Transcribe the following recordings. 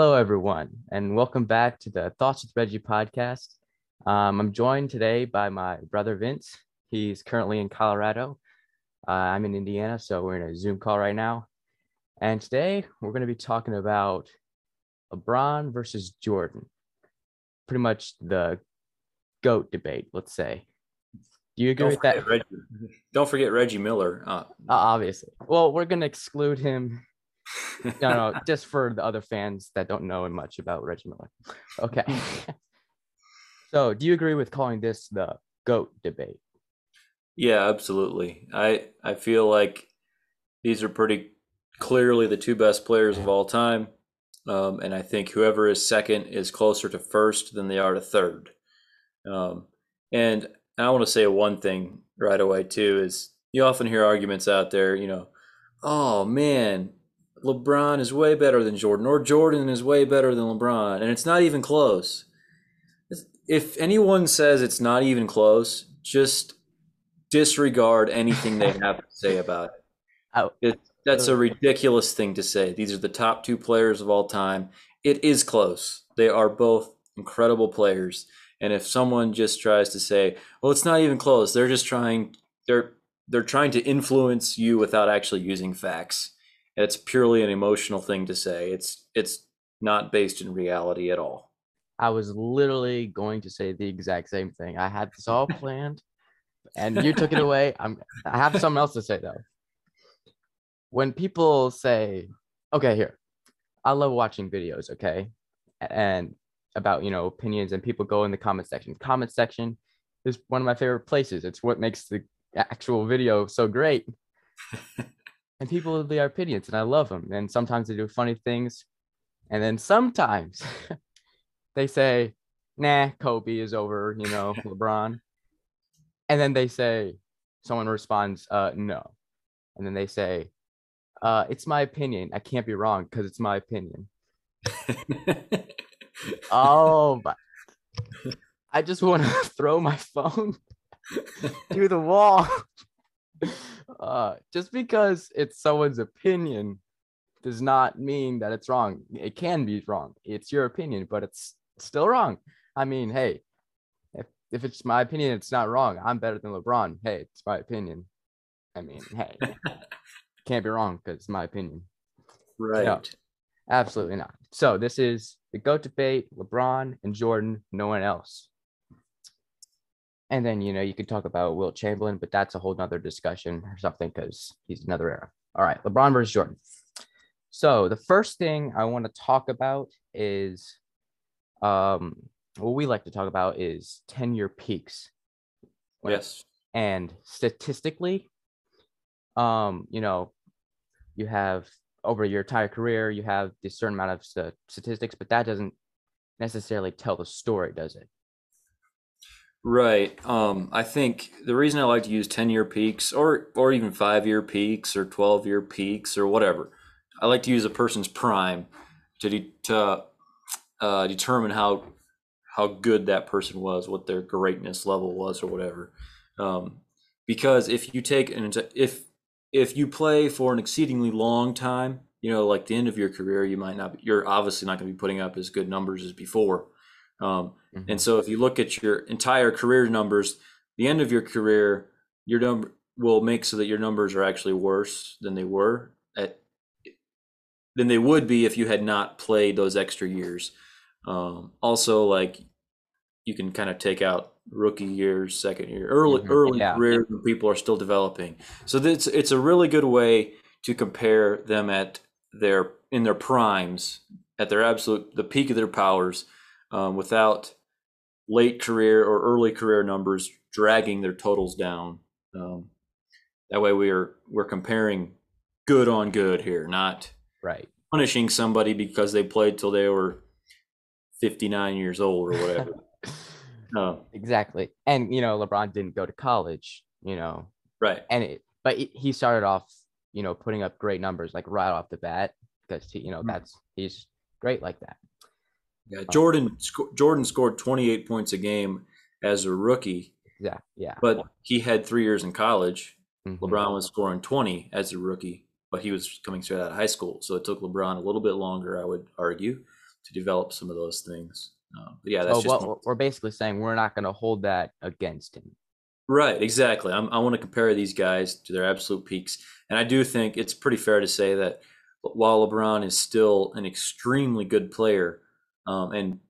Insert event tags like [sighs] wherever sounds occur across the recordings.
Hello, everyone, and welcome back to the Thoughts with Reggie podcast. Um, I'm joined today by my brother Vince. He's currently in Colorado. Uh, I'm in Indiana, so we're in a Zoom call right now. And today we're going to be talking about LeBron versus Jordan. Pretty much the GOAT debate, let's say. Do you agree Don't with that? Reggie, don't forget Reggie Miller. Uh, Uh, obviously. Well, we're going to exclude him [laughs] no, no, [laughs] just for the other fans that don't know much about Reggie Miller. Okay. [laughs] so, do you agree with calling this the GOAT debate? yeah, absolutely. I I feel like these are pretty clearly the two best players of all time, um, and I think whoever is second is closer to first than they are to third. Um, and I want to say one thing right away too is you often hear arguments out there, you know, oh man, LeBron is way better than Jordan, or Jordan is way better than LeBron, and it's not even close. If anyone says it's not even close, just disregard anything they [laughs] have to say about it. Oh. It, that's a ridiculous thing to say. These are the top two players of all time. It is close. They are both incredible players. And if someone just tries to say, "Well, it's not even close," they're just trying they're they're trying to influence you without actually using facts. It's purely an emotional thing to say. It's it's not based in reality at all. I was literally going to say the exact same thing. I had this all [laughs] planned, and you took it away. I'm. I have something else to say though. When people say, "Okay, here," I love watching videos. Okay, and about you know opinions, and people go in the comment section. Comment section is one of my favorite places. It's what makes the actual video so great. [laughs] and people leave their opinions, and I love them. And sometimes they do funny things, and then sometimes [laughs] they say, "Nah, Kobe is over," you know, [laughs] LeBron. And then they say, someone responds, "Uh, no," and then they say, "Uh, it's my opinion. I can't be wrong because it's my opinion." Oh, my. [laughs] I just want to throw my phone to the wall. Uh, just because it's someone's opinion does not mean that it's wrong. It can be wrong. It's your opinion, but it's still wrong. I mean, hey, if, if it's my opinion, it's not wrong. I'm better than LeBron. Hey, it's my opinion. I mean, hey, [laughs] can't be wrong because it's my opinion. right. Absolutely not. So this is the GOAT debate, LeBron and Jordan, no one else. And then, you know, you could talk about Wilt Chamberlain, but that's a whole nother discussion or something because he's another era. All right, LeBron versus Jordan. So the first thing I want to talk about is um what we like to talk about is 10-year peaks. Yes. and statistically um you know you have over your entire career you have this certain amount of sta- statistics but that doesn't necessarily tell the story does it Right. Um, I think the reason I like to use 10 year peaks or or even five year peaks or 12 year peaks or whatever, I like to use a person's prime to de- to uh, determine how how good that person was, what their greatness level was, or whatever. Um, because if you take an if if you play for an exceedingly long time, you know, like the end of your career, you might not. Be, you're obviously not going to be putting up as good numbers as before. Um, and so if you look at your entire career numbers, the end of your career, your number will make so that your numbers are actually worse than they were at than they would be if you had not played those extra years. Um, also, like you can kind of take out rookie years, second year, early Mhm, early yeah. career when people are still developing. So it's it's a really good way to compare them at their in their primes, at their absolute the peak of their powers, um, without late career or early career numbers dragging their totals down. Um, that way, we're we're comparing good on good here, not right punishing somebody because they played till they were 59 years old or whatever. uh, [laughs] exactly and you know lebron didn't go to college you know right. and it but he- started off you know putting up great numbers like right off the bat because he you know Mhm. that's he's great like that Yeah, Jordan sco- Jordan scored 28 points a game as a rookie, yeah yeah but he had three years in college. Mhm. LeBron was scoring 20 as a rookie, but he was coming straight out of high school, so it took LeBron a little bit longer, I would argue. to develop some of those things. Um, but yeah, that's so just what we're basically saying we're not going to hold that against him. right. Exactly. I'm, I want to compare these guys to their absolute peaks, and I do think it's pretty fair to say that while LeBron is still an extremely good player, um, and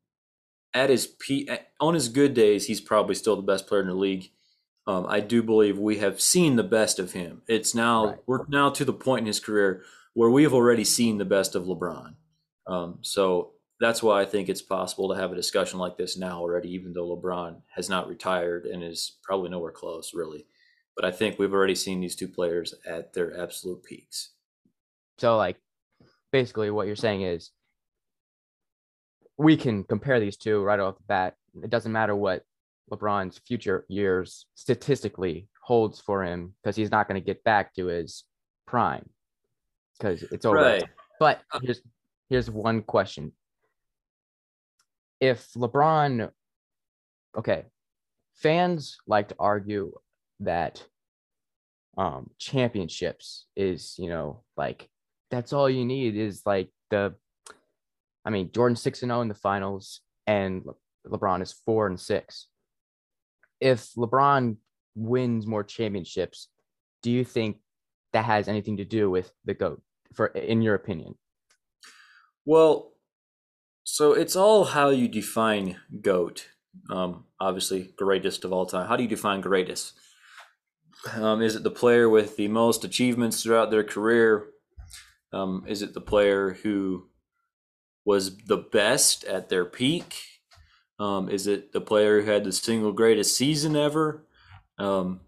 at his peak, on his good days, he's probably still the best player in the league. Um, I do believe we have seen the best of him. It's now Right. we're now to the point in his career where we have already seen the best of LeBron. Um, so that's why I think it's possible to have a discussion like this now already, even though LeBron has not retired and is probably nowhere close, really. But I think we've already seen these two players at their absolute peaks. So like basically what you're saying is we can compare these two right off the bat. It doesn't matter what LeBron's future years statistically holds for him because he's not going to get back to his prime because it's over. Right. But here's here's one question. If LeBron okay, fans like to argue that um championships is, you know, like that's all you need is like the I mean, Jordan 6 and 0 in the finals and Le- LeBron is 4 and 6. If LeBron wins more championships, do you think that has anything to do with the GOAT for in your opinion? Well, so it's all how you define GOAT. Um, obviously, greatest of all time. How do you define greatest? Um, is it the player with the most achievements throughout their career? Um, is it the player who was the best at their peak? Um, is it the player who had the single greatest season ever? Um,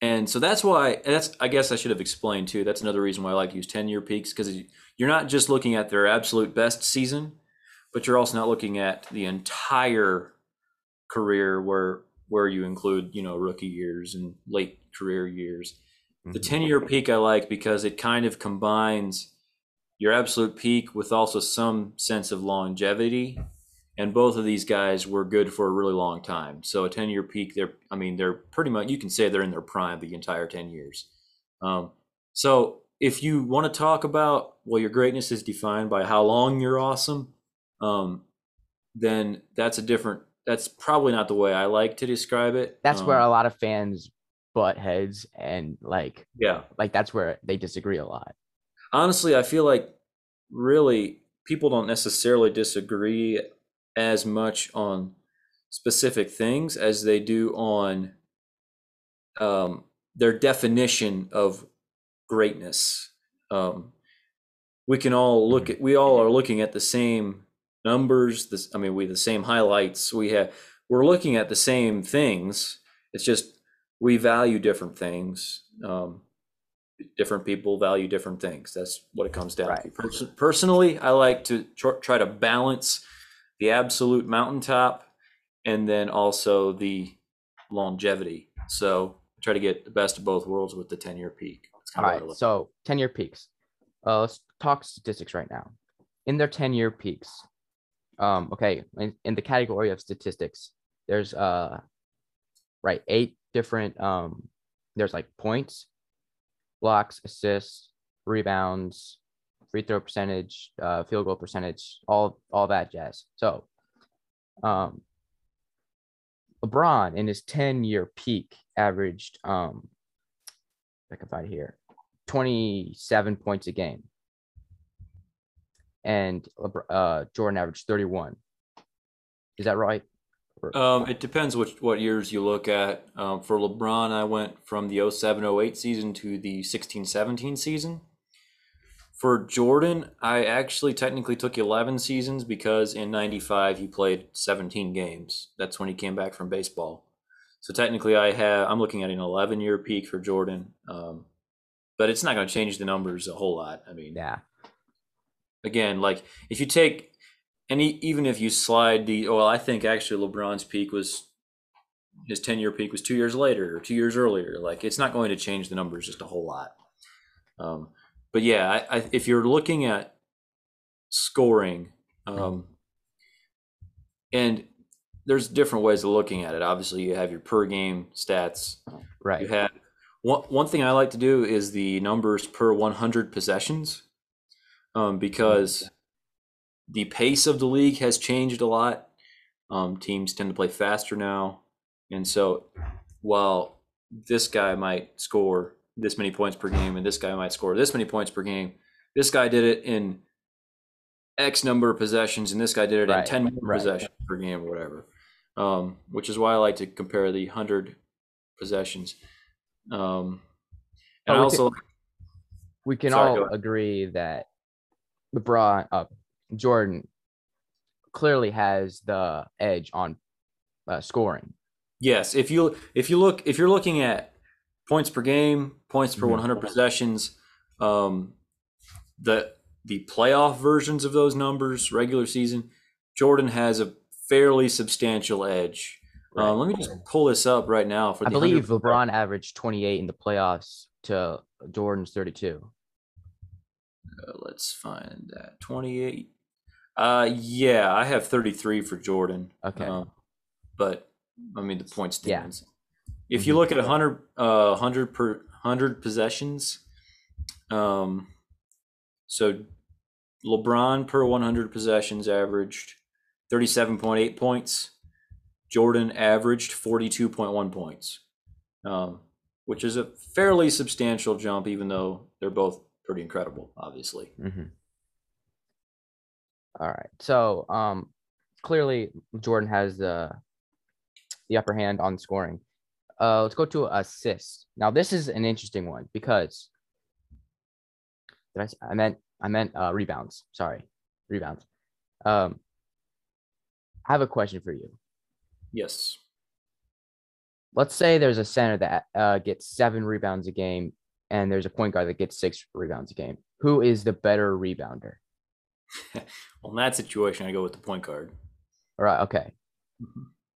and so that's why that's I guess I should have explained too. That's another reason why I like to use 10 year peaks because you're not just looking at their absolute best season, but you're also not looking at the entire career where where you include, you know, rookie years and late career years. The Mhm. 10 year peak I like because it kind of combines your absolute peak with also some sense of longevity. And both of these guys were good for a really long time. So a 10 year peak, they're, I mean, they're pretty much, you can say they're in their prime the entire 10 years. Um, so if you want to talk about, well, your greatness is defined by how long you're awesome, um, then that's a different, that's probably not the way I like to describe it. That's where Um, a lot of fans butt heads and like yeah. like that's where they disagree a lot. Honestly, I feel like really people don't necessarily disagree as much on specific things as they do on um, their definition of greatness. Um, we can all look at, we all are looking at the same numbers. This, I mean, we the same highlights. We have, we're looking at the same things. It's just we value different things. Um, different people value different things. That's what it comes down to. Pers- personally, I like to tr- try to balance the absolute mountaintop and then also the longevity. So try to get the best of both worlds with the 10 year peak. All right, so 10 year peaks. Uh, let's talk statistics right now. In their 10 year peaks, um, okay, in, in the category of statistics, there's uh, right, eight different um, there's like points, blocks, assists, rebounds, free throw percentage, uh, field goal percentage, all all that jazz. So, um, LeBron in his 10 year peak averaged um, I can find here, 27 points a game. And uh, Jordan averaged 31. Is that right? Or- Um, it depends which what years you look at. Um, for LeBron, I went from the 07-08 season to the 16-17 season. For Jordan, I actually technically took 11 seasons because in 95 he played 17 games. That's when he came back from baseball. So technically I have I'm looking at an 11 year peak for Jordan. Um, but it's not going to change the numbers a whole lot. I mean, yeah. again, like if you take and e- even if you slide the well, I think actually LeBron's peak was his 10 year peak was two years later or two years earlier. Like it's not going to change the numbers just a whole lot. Um, but yeah, I, I, if you're looking at scoring, um, and there's different ways of looking at it. Obviously, you have your per game stats. Right. You have one one thing I like to do is the numbers per 100 possessions, um, because the pace of the league has changed a lot. Um, teams tend to play faster now, and so while this guy might score this many points per game, and this guy might score this many points per game, this guy did it in X number of possessions, and this guy did it Right, in ten right. possessions per game or whatever. Um, which is why I like to compare the hundred possessions. Um, and Oh, we also we can Sorry, all agree that LeBron, uh, Jordan, clearly has the edge on uh, scoring. Yes, if you if you look if you're looking at points per game, points per Mhm. 100 possessions, um, the the playoff versions of those numbers, regular season, Jordan has a fairly substantial edge. Right. Um, let me just pull this up right now for I believe 100 LeBron averaged 28 in the playoffs to Jordan's 32. Uh, let's find that 28. Uh, yeah, I have 33 for Jordan. Okay. Um, but I mean the point Yeah. If you Mhm. look at 100 uh 100 per 100 possessions um so LeBron per 100 possessions averaged 37.8 points. Jordan averaged 42.1 points. Um which is a fairly substantial jump even though they're both pretty incredible obviously. Mhm. All right. So, um, clearly Jordan has the the upper hand on scoring. Uh, let's go to assists. Now, this is an interesting one because did I, I meant I meant uh, rebounds. Sorry, rebounds. Um, I have a question for you. Yes. Let's say there's a center that uh, gets seven rebounds a game, and there's a point guard that gets six rebounds a game. Who is the better rebounder? [laughs] Well, in that situation I go with the point guard. All right. Okay.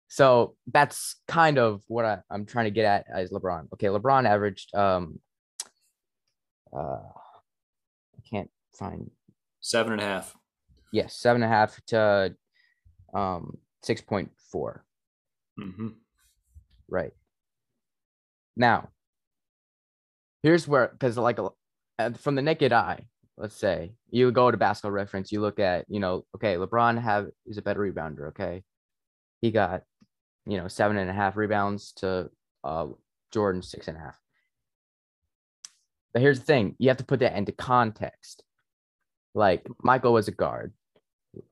So that's kind of what I, I'm trying to get at as LeBron. Okay, LeBron averaged um uh I can't find Seven and a half. yes, seven and a half to um six point four. Mm-hmm. Right. Now, here's where because like uh, from the naked eye, let's say you go to basketball reference, you look at, you know, okay, LeBron have is a better rebounder, okay. He got, you know, seven and a half rebounds to uh Jordan six and a half. But here's the thing, you have to put that into context. Like Michael was a guard,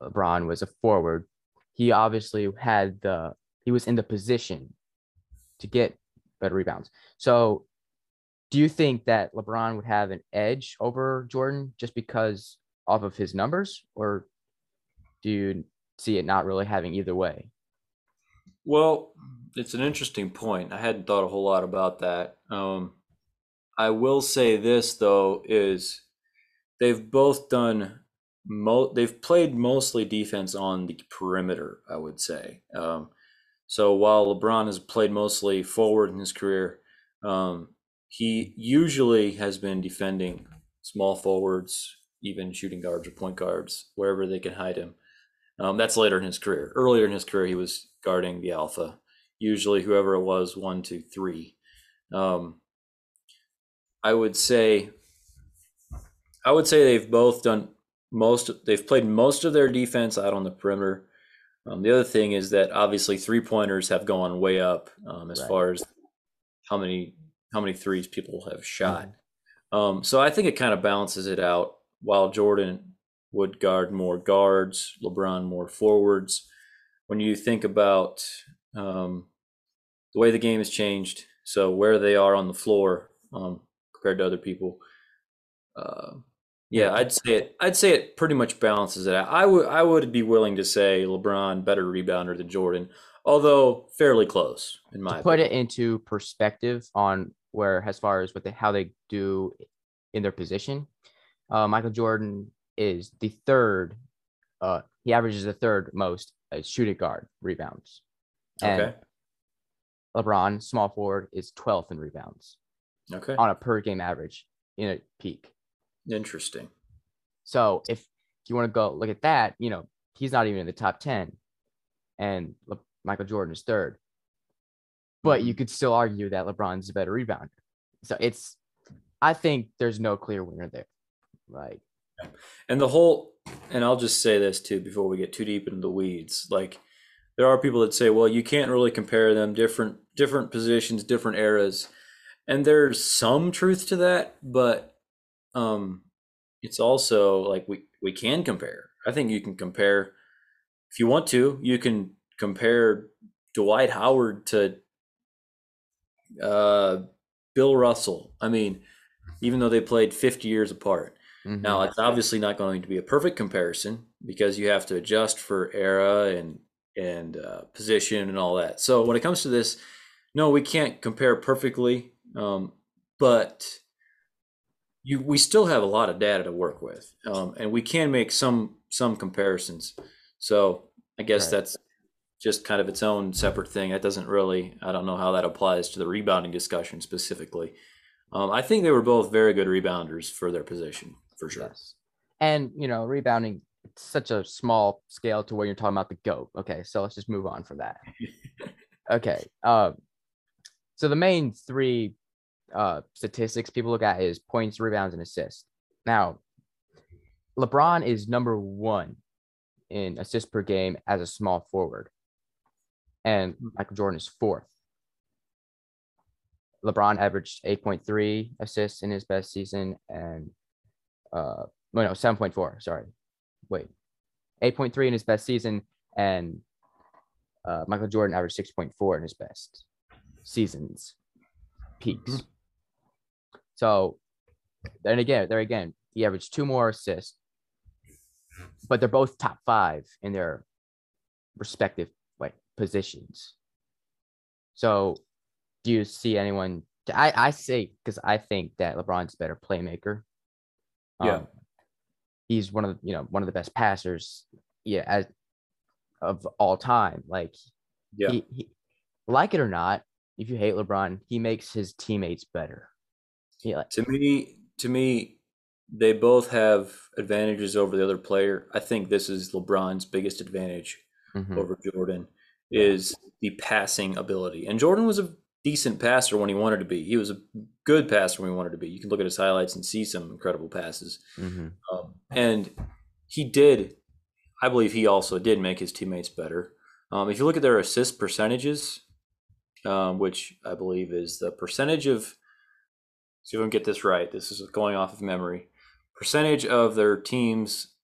LeBron was a forward. He obviously had the he was in the position to get better rebounds. So, do you think that LeBron would have an edge over Jordan just because off of his numbers, or do you see it not really having either way? Well, it's an interesting point. I hadn't thought a whole lot about that. Um, I will say this though is they've both done mo- they've played mostly defense on the perimeter. I would say. Um, so while LeBron has played mostly forward in his career, um, he usually has been defending small forwards, even shooting guards or point guards, wherever they can hide him. Um, that's later in his career. Earlier in his career, he was guarding the alpha, usually whoever it was, one, two, three. Um, I would say, I would say they've both done most. They've played most of their defense out on the perimeter. Um, the other thing is that obviously three pointers have gone way up um, as Right. far as how many how many threes people have shot. Um, so I think it kind of balances it out. While Jordan would guard more guards, LeBron more forwards. When you think about um, the way the game has changed, so where they are on the floor um, compared to other people, uh, yeah, I'd say it. I'd say it pretty much balances it out. I would I would be willing to say LeBron better rebounder than Jordan, although fairly close in my to put it into perspective on where as far as what they how they do in their position uh, michael jordan is the third uh, he averages the third most uh, shooting guard rebounds and Okay. lebron small forward is 12th in rebounds Okay. on a per game average in a peak Interesting. so if you want to go look at that you know he's not even in the top 10 and Le- michael jordan is third but you Mhm. could still argue that LeBron's a better rebounder. So it's, I think there's no clear winner there. Like, And the whole, and I'll just say this too before we get too deep into the weeds. Like, there are people that say, well, you can't really compare them different different positions, different eras, and there's some truth to that, but um, it's also like we we can compare. I think you can compare if you want to. You can compare Dwight Howard to uh, Bill Russell. I mean, even though they played 50 years apart. Mm-hmm. Now, it's obviously not going to be a perfect comparison because you have to adjust for era and and uh, position and all that. So when it comes to this, no, we can't compare perfectly, um, but you we still have a lot of data to work with, um, and we can make some some comparisons. So I guess right. that's just kind of its own separate thing. That doesn't really, I don't know how that applies to the rebounding discussion specifically. Um, I think they were both very good rebounders for their position, for sure. Yes. And, you know, rebounding, it's such a small scale to where you're talking about the GOAT. Okay. So let's just move on from that. [laughs] okay. Uh, so the main three uh, statistics people look at is points, rebounds, and assists. Now, LeBron is number one in assists per game as a small forward and hmm. Michael Jordan is fourth. LeBron averaged 8.3 assists in his best season and uh no, no 7.4 sorry wait 8.3 in his best season and uh, Michael Jordan averaged 6.4 in his best seasons peaks mm-hmm. so then again there again he averaged two more assists but they're both top five in their respective positions. So, do you see anyone? I I say because I think that LeBron's a better playmaker. Yeah, um, he's one of the, you know one of the best passers. Yeah, as of all time. Like, yeah, he, he, like it or not, if you hate LeBron, he makes his teammates better. Yeah. To me, to me, they both have advantages over the other player. I think this is LeBron's biggest advantage mm-hmm. over Jordan is the passing ability. And Jordan was a decent passer when he wanted to be. He was a good passer when he wanted to be. You can look at his highlights and see some incredible passes. Mm-hmm. Um, and he did, I believe he also did make his teammates better. Um, if you look at their assist percentages, um, which I believe is the percentage of, see if I can get this right. This is going off of memory. Percentage of their team's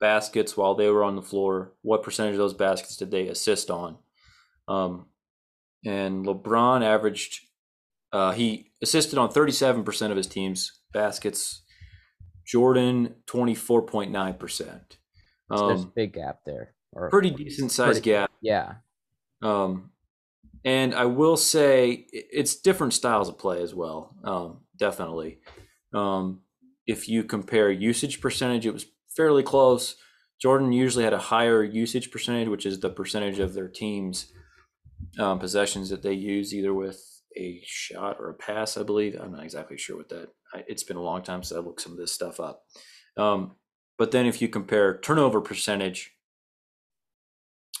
baskets while they were on the floor. What percentage of those baskets did they assist on? Um, and LeBron averaged, uh, he assisted on 37% of his team's baskets. Jordan, 24.9%. Um, there's a big gap there. Or pretty decent size gap. Yeah. Um, and I will say it's different styles of play as well. Um, definitely. Um, if you compare usage percentage, it was fairly close. Jordan usually had a higher usage percentage, which is the percentage of their team's um, possessions that they use either with a shot or a pass. I believe I'm not exactly sure what that. I, it's been a long time since I looked some of this stuff up. Um, but then if you compare turnover percentage,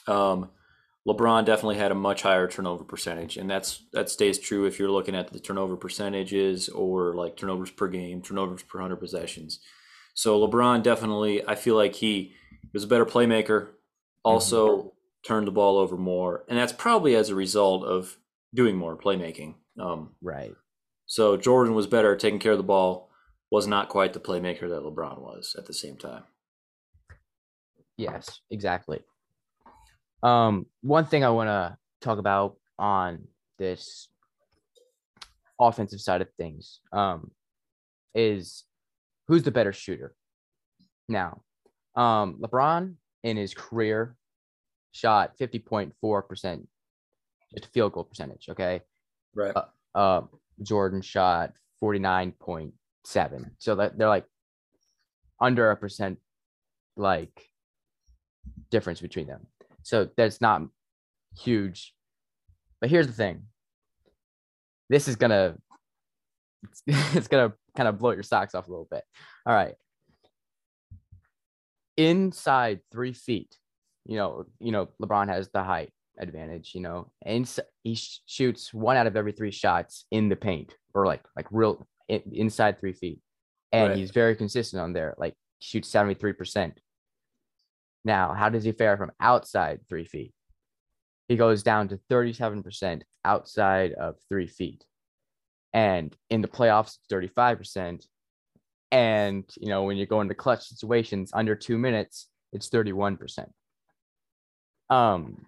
um, LeBron definitely had a much higher turnover percentage, and that's that stays true if you're looking at the turnover percentages or like turnovers per game, turnovers per hundred possessions. So LeBron definitely, I feel like he was a better playmaker, also mm-hmm. turned the ball over more, and that's probably as a result of doing more playmaking. Um, right. So Jordan was better taking care of the ball, was not quite the playmaker that LeBron was at the same time. Yes, exactly. Um, one thing I want to talk about on this offensive side of things um, is who's the better shooter? Now, um, LeBron in his career shot 50.4% just field goal percentage. Okay. Right. Uh, uh, Jordan shot 49.7. So that they're like under a percent like difference between them. So that's not huge. But here's the thing. This is gonna it's, [laughs] it's gonna kind of blow your socks off a little bit. All right. Inside three feet, you know, you know, LeBron has the height advantage, you know, and he shoots one out of every three shots in the paint or like, like real inside three feet. And right. he's very consistent on there. Like shoots 73%. Now, how does he fare from outside three feet? He goes down to 37% outside of three feet. And in the playoffs, 35%. And, you know, when you go into clutch situations under two minutes, it's 31%. Um,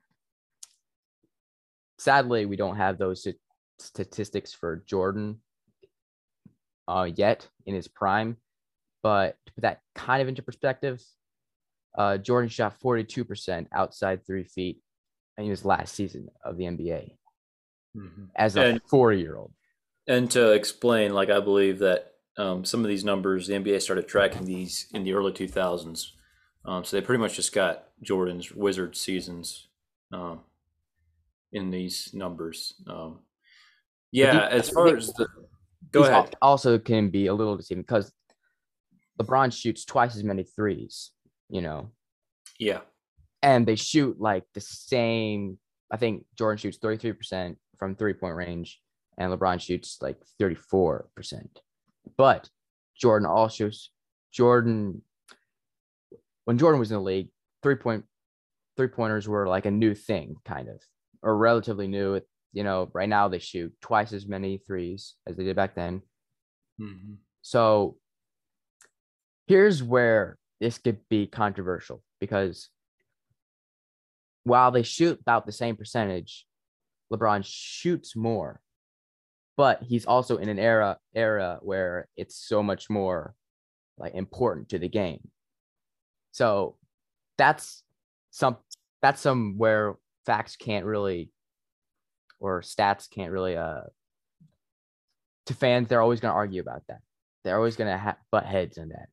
sadly, we don't have those statistics for Jordan uh, yet in his prime. But to put that kind of into perspective, uh, Jordan shot 42% outside three feet in his last season of the NBA mm-hmm. as a 40 year old. And to explain, like, I believe that um, some of these numbers, the NBA started tracking these in the early 2000s. Um, so they pretty much just got Jordan's Wizard seasons um, in these numbers. Um, yeah, as far as the go ahead. Also, can be a little deceiving because LeBron shoots twice as many threes. You know. Yeah. And they shoot like the same. I think Jordan shoots thirty three percent from three point range, and LeBron shoots like thirty four percent. But Jordan also Jordan when Jordan was in the league, three point three pointers were like a new thing, kind of, or relatively new. You know, right now they shoot twice as many threes as they did back then. Mm-hmm. So here's where this could be controversial because while they shoot about the same percentage, LeBron shoots more, but he's also in an era era where it's so much more like important to the game. So that's some that's some where facts can't really or stats can't really uh to fans they're always going to argue about that. They're always going to ha- butt heads in that.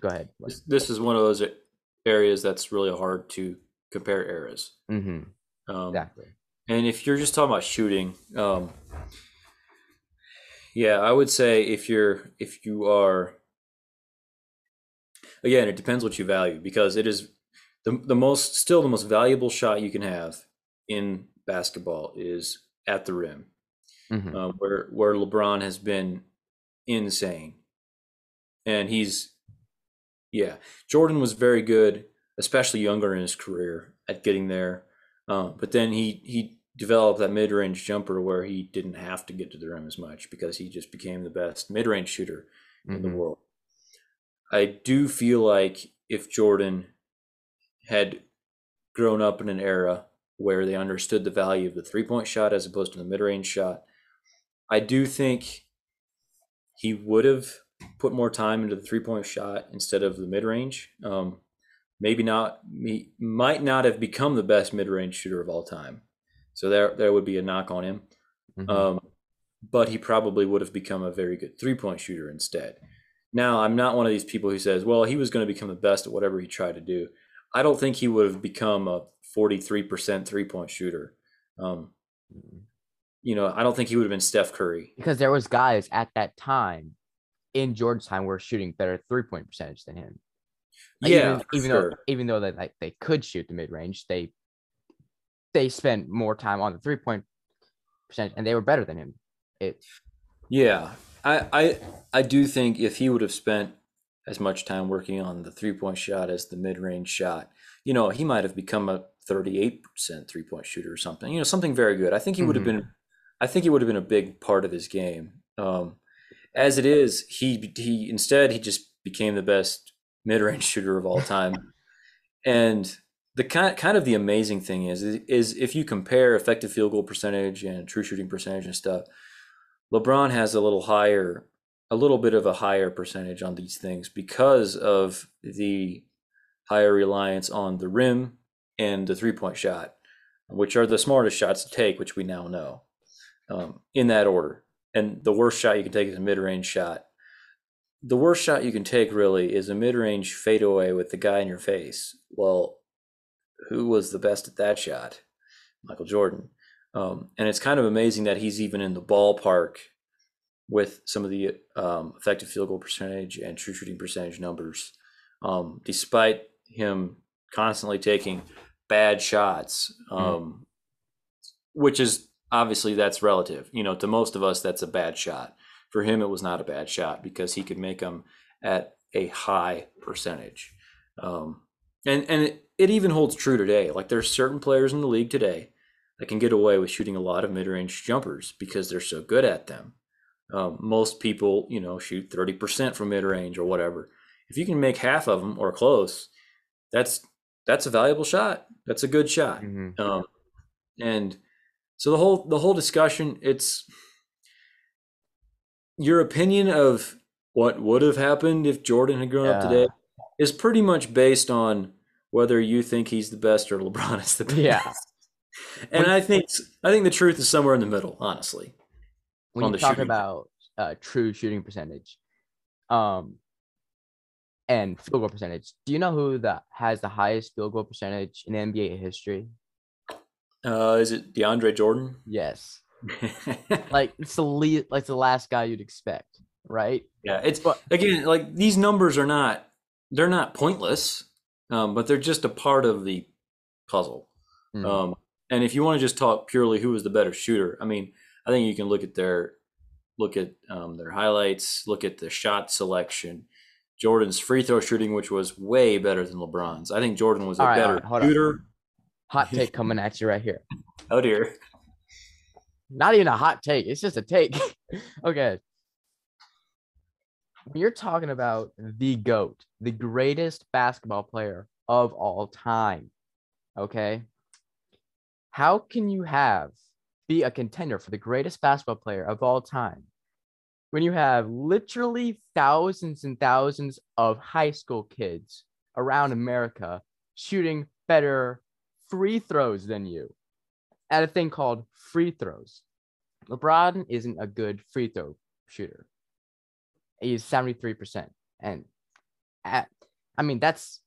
Go ahead. This, this, is one of those areas that's really hard to compare eras. Mm-hmm. Um, exactly. And if you're just talking about shooting, um, yeah, I would say if you're if you are again, it depends what you value because it is the the most still the most valuable shot you can have in basketball is at the rim, mm-hmm. uh, where where LeBron has been insane, and he's yeah, Jordan was very good, especially younger in his career at getting there, uh, but then he he developed that mid range jumper where he didn't have to get to the rim as much because he just became the best mid range shooter mm-hmm. in the mm-hmm. world. I do feel like if Jordan had grown up in an era where they understood the value of the three point shot as opposed to the mid range shot, I do think he would have put more time into the three point shot instead of the mid range. Um, maybe not, he might not have become the best mid range shooter of all time. So there, there would be a knock on him. Mm-hmm. Um, but he probably would have become a very good three point shooter instead. Now, I'm not one of these people who says, well, he was going to become the best at whatever he tried to do. I don't think he would have become a 43% three point shooter. Um, you know, I don't think he would have been Steph Curry because there was guys at that time in time were shooting better three point percentage than him. Like yeah, even, even sure. though even though they like they could shoot the mid range, they they spent more time on the three point percentage and they were better than him. It yeah, I, I I do think if he would have spent as much time working on the three point shot as the mid range shot, you know, he might have become a 38% three point shooter or something, you know, something very good. I think he would have mm-hmm. been, I think he would have been a big part of his game. Um, as it is, he, he, instead, he just became the best mid range shooter of all time. [laughs] and the kind, kind of the amazing thing is, is if you compare effective field goal percentage and true shooting percentage and stuff, LeBron has a little higher, a little bit of a higher percentage on these things because of the higher reliance on the rim and the three point shot, which are the smartest shots to take, which we now know um, in that order. And the worst shot you can take is a mid range shot. The worst shot you can take really is a mid range fadeaway with the guy in your face. Well, who was the best at that shot? Michael Jordan. Um, and it's kind of amazing that he's even in the ballpark with some of the um, effective field goal percentage and true shooting percentage numbers, um, despite him constantly taking bad shots, mm. which is obviously that's relative. You know, to most of us, that's a bad shot. For him, it was not a bad shot because he could make them at a high percentage. Um, and and it, it even holds true today. Like there's certain players in the league today that can get away with shooting a lot of mid-range jumpers because they're so good at them. Um, most people, you know, shoot 30% from mid-range or whatever. If you can make half of them or close, that's that's a valuable shot. That's a good shot. Mhm. Um, and so the whole the whole discussion, it's your opinion of what would have happened if Jordan had grown up today is pretty much based on whether you think he's the best or LeBron is the best. Yeah. [laughs] And I think I think the truth is somewhere in the middle, honestly. when you talk shooting. about uh, true shooting percentage, um, and field goal percentage, do you know who the has the highest field goal percentage in NBA history? Uh, is it DeAndre Jordan? Yes, [laughs] like it's the least, like the last guy you'd expect, right? yeah, it's But- again like these numbers are not they're not pointless, um, but they're just a part of the puzzle. Mhm. Um, and if you want to just talk purely who was the better shooter, I mean, I think you can look at their look at um, their highlights, look at the shot selection. Jordan's free throw shooting, which was way better than LeBron's. I think Jordan was a All right, all better right, hold on. shooter. Hot [laughs] take coming at you right here. Oh dear. Not even a hot take. It's just a take. [laughs] okay. When you're talking about the GOAT, the greatest basketball player of all time, okay? How can you have be a contender for the greatest basketball player of all time when you have literally thousands and thousands of high school kids around America shooting better free throws than you at a thing called free throws? LeBron isn't a good free throw shooter. He's 73%. And at, I mean, that's,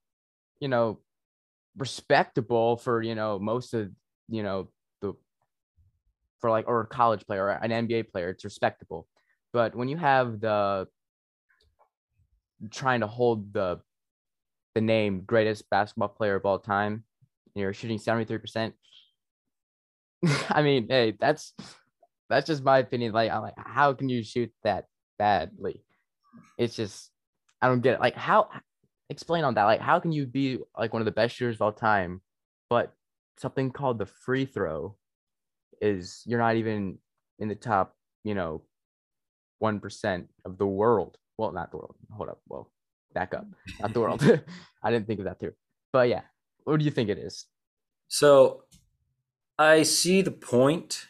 you know, respectable for, you know, most of, you know, the, for like, or a college player or an NBA player, it's respectable. But when you have the, trying to hold the, the name greatest basketball player of all time, you're shooting 73%. [laughs] I mean, hey, that's that's just my opinion. Like, I'm like, how can you shoot that badly? It's just, I don't get it. Like, how? Explain on that. Like, how can you be like one of the best shooters of all time, but something called the free throw is you're not even in the top, you know, one percent of the world. Well, not the world. Hold up. Well, back up. Not the world. [laughs] [laughs] I didn't think of that too. But yeah, what do you think it is? So I see the point.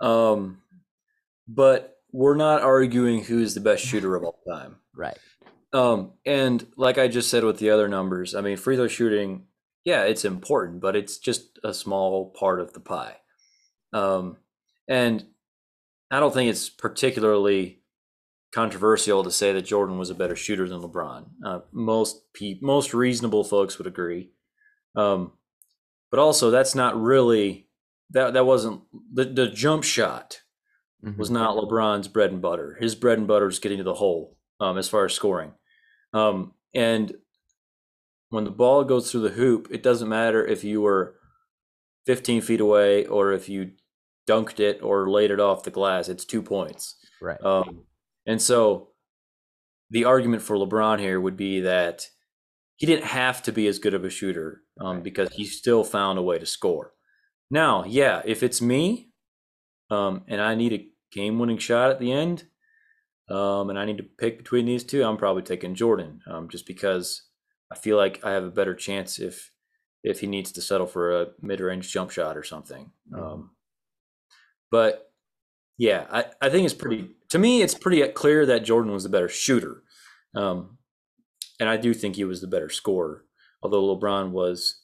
Um, but we're not arguing who's the best shooter of all time. Right. Um, and like I just said with the other numbers, I mean, free throw shooting, yeah, it's important, but it's just a small part of the pie. Um, and I don't think it's particularly controversial to say that Jordan was a better shooter than LeBron. Uh, most pe- most reasonable folks would agree. Um, but also, that's not really that. That wasn't the the jump shot Mhm. was not LeBron's bread and butter. His bread and butter is getting to the hole um, as far as scoring. Um, and when the ball goes through the hoop, it doesn't matter if you were 15 feet away or if you dunked it or laid it off the glass. It's two points. right. Um, and so the argument for LeBron here would be that he didn't have to be as good of a shooter um, Right. because he still found a way to score. Now, yeah, if it's me um, and I need a game winning shot at the end um, and I need to pick between these two, I'm probably taking Jordan um, just because I feel like I have a better chance if if he needs to settle for a mid range jump shot or something. Mhm. Um, but yeah, I, I think it's pretty, to me, it's pretty clear that Jordan was the better shooter. Um, and I do think he was the better scorer, although LeBron was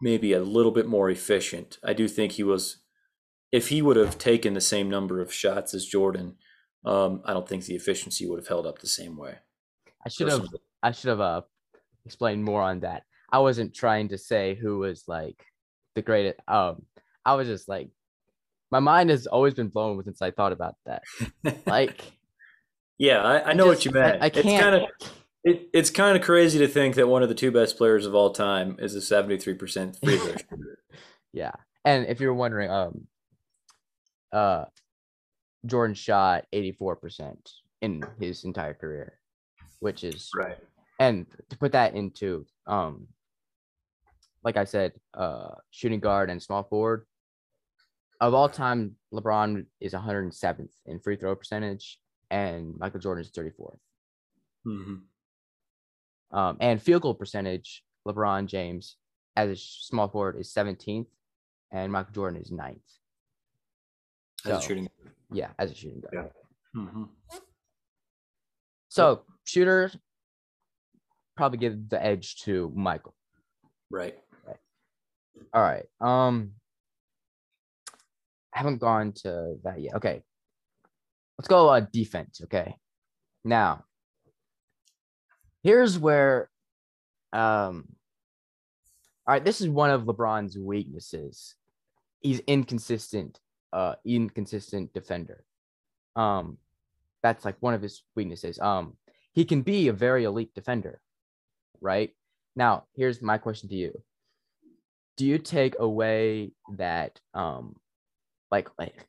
maybe a little bit more efficient. I do think he was, if he would have taken the same number of shots as Jordan, um, I don't think the efficiency would have held up the same way. I should have. I should have uh explained more on that. I wasn't trying to say who was like the greatest. Um, I was just like, my mind has always been blown since I thought about that. [laughs] Like, yeah, I, I know what just- you meant. I It's can't- kind of it, it's kind of crazy to think that one of the two best players of all time is a 73% free throw shooter. [laughs] yeah. And if you're wondering, um, uh, Jordan shot 84% in his entire career. which is Right. and to put that into um like I said, uh shooting guard and small forward. Of all time, LeBron is 107th in free throw percentage and Michael Jordan is 34th. hmm Um, and field goal percentage, LeBron James as a small forward is 17th and Michael Jordan is 9th. As a So- shooting. Yeah, as a shooting guard. Yeah. hmm So shooters probably give the edge to Michael. Right. Right. All right. Um I haven't gone to that yet. Okay. Let's go uh defense, okay? Now, here's where um all right, this is one of LeBron's weaknesses. He's inconsistent, uh inconsistent defender. Um that's like one of his weaknesses. Um he can be a very elite defender, right? Now, here's my question to you do you take away that um like like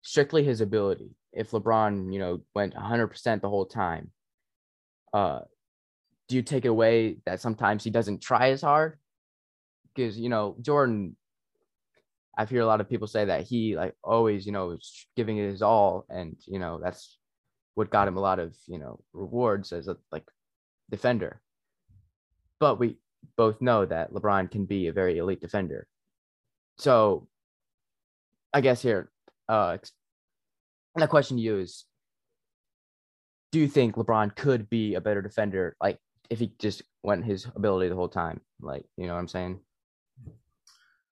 strictly his ability if lebron you know went 100% the whole time uh do you take away that sometimes he doesn't try as hard because you know jordan i've heard a lot of people say that he like always you know is giving it his all and you know that's what got him a lot of you know rewards as a like defender but we both know that LeBron can be a very elite defender. So I guess here, uh, the question to you is do you think LeBron could be a better defender, like if he just went his ability the whole time? Like, you know what I'm saying?